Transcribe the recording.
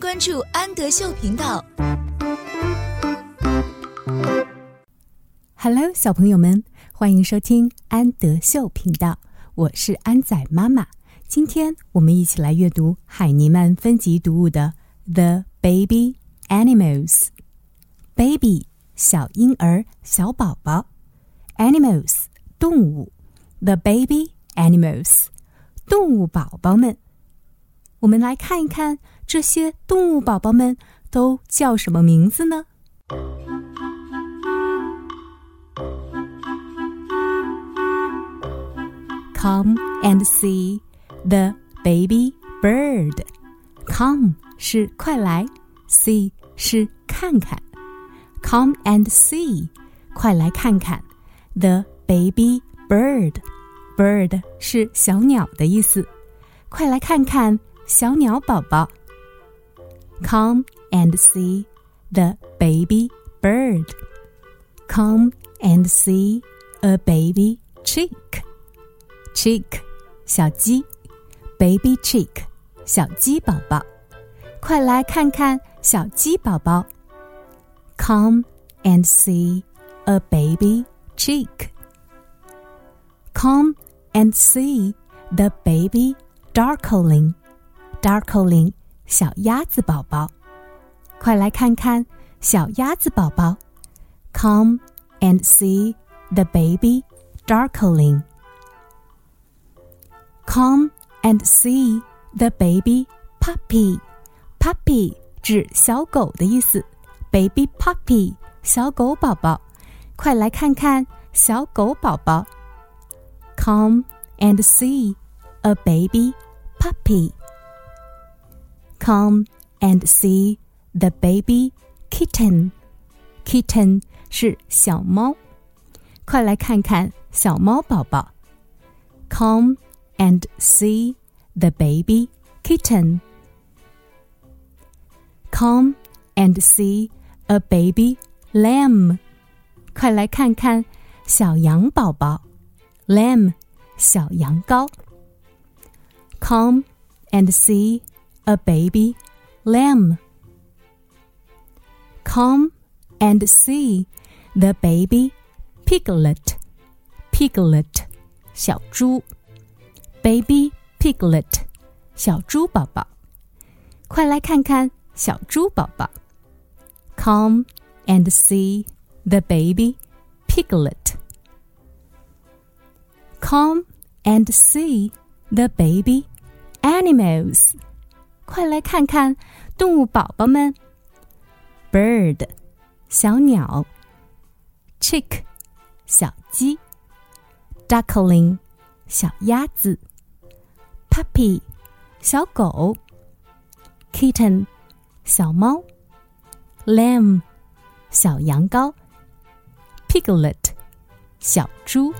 关注安德秀频道。Hello，小朋友们，欢迎收听安德秀频道，我是安仔妈妈。今天我们一起来阅读海尼曼分级读物的《The Baby Animals》。Baby，小婴儿、小宝宝；Animals，动物。The Baby Animals，动物宝宝们。我们来看一看这些动物宝宝们都叫什么名字呢？Come and see the baby bird. Come 是快来，see 是看看。Come and see，快来看看 the baby bird。bird 是小鸟的意思，快来看看。小鸟宝宝，Come and see the baby bird. Come and see a baby chick. Chick，小鸡，baby chick，小鸡宝宝，快来看看小鸡宝宝。Come and see a baby chick. Come and see the baby duckling. Duckling 小鸭子宝宝。快来看看小鸭子宝宝，Come and see the baby Duckling. Come and see the baby puppy. Puppy 指小狗的意思，baby puppy 小狗宝宝。快来看看小狗宝宝。Come and see a baby puppy. Come and see the baby kitten. Kitten 是小猫，快来看看小猫宝宝。Come and see the baby kitten. Come and see a baby lamb. 快来看看小羊宝宝。Lamb 小羊羔。Come and see a baby lamb. Come and see the baby piglet. Piglet，小猪，baby piglet，小猪宝宝，快来看看小猪宝宝。Come and see the baby piglet. Come and see the baby animals. 快来看看动物宝宝们：bird，小鸟；chick，小鸡；duckling，小鸭子；puppy，小狗；kitten，小猫；lamb，小羊羔；piglet，小猪。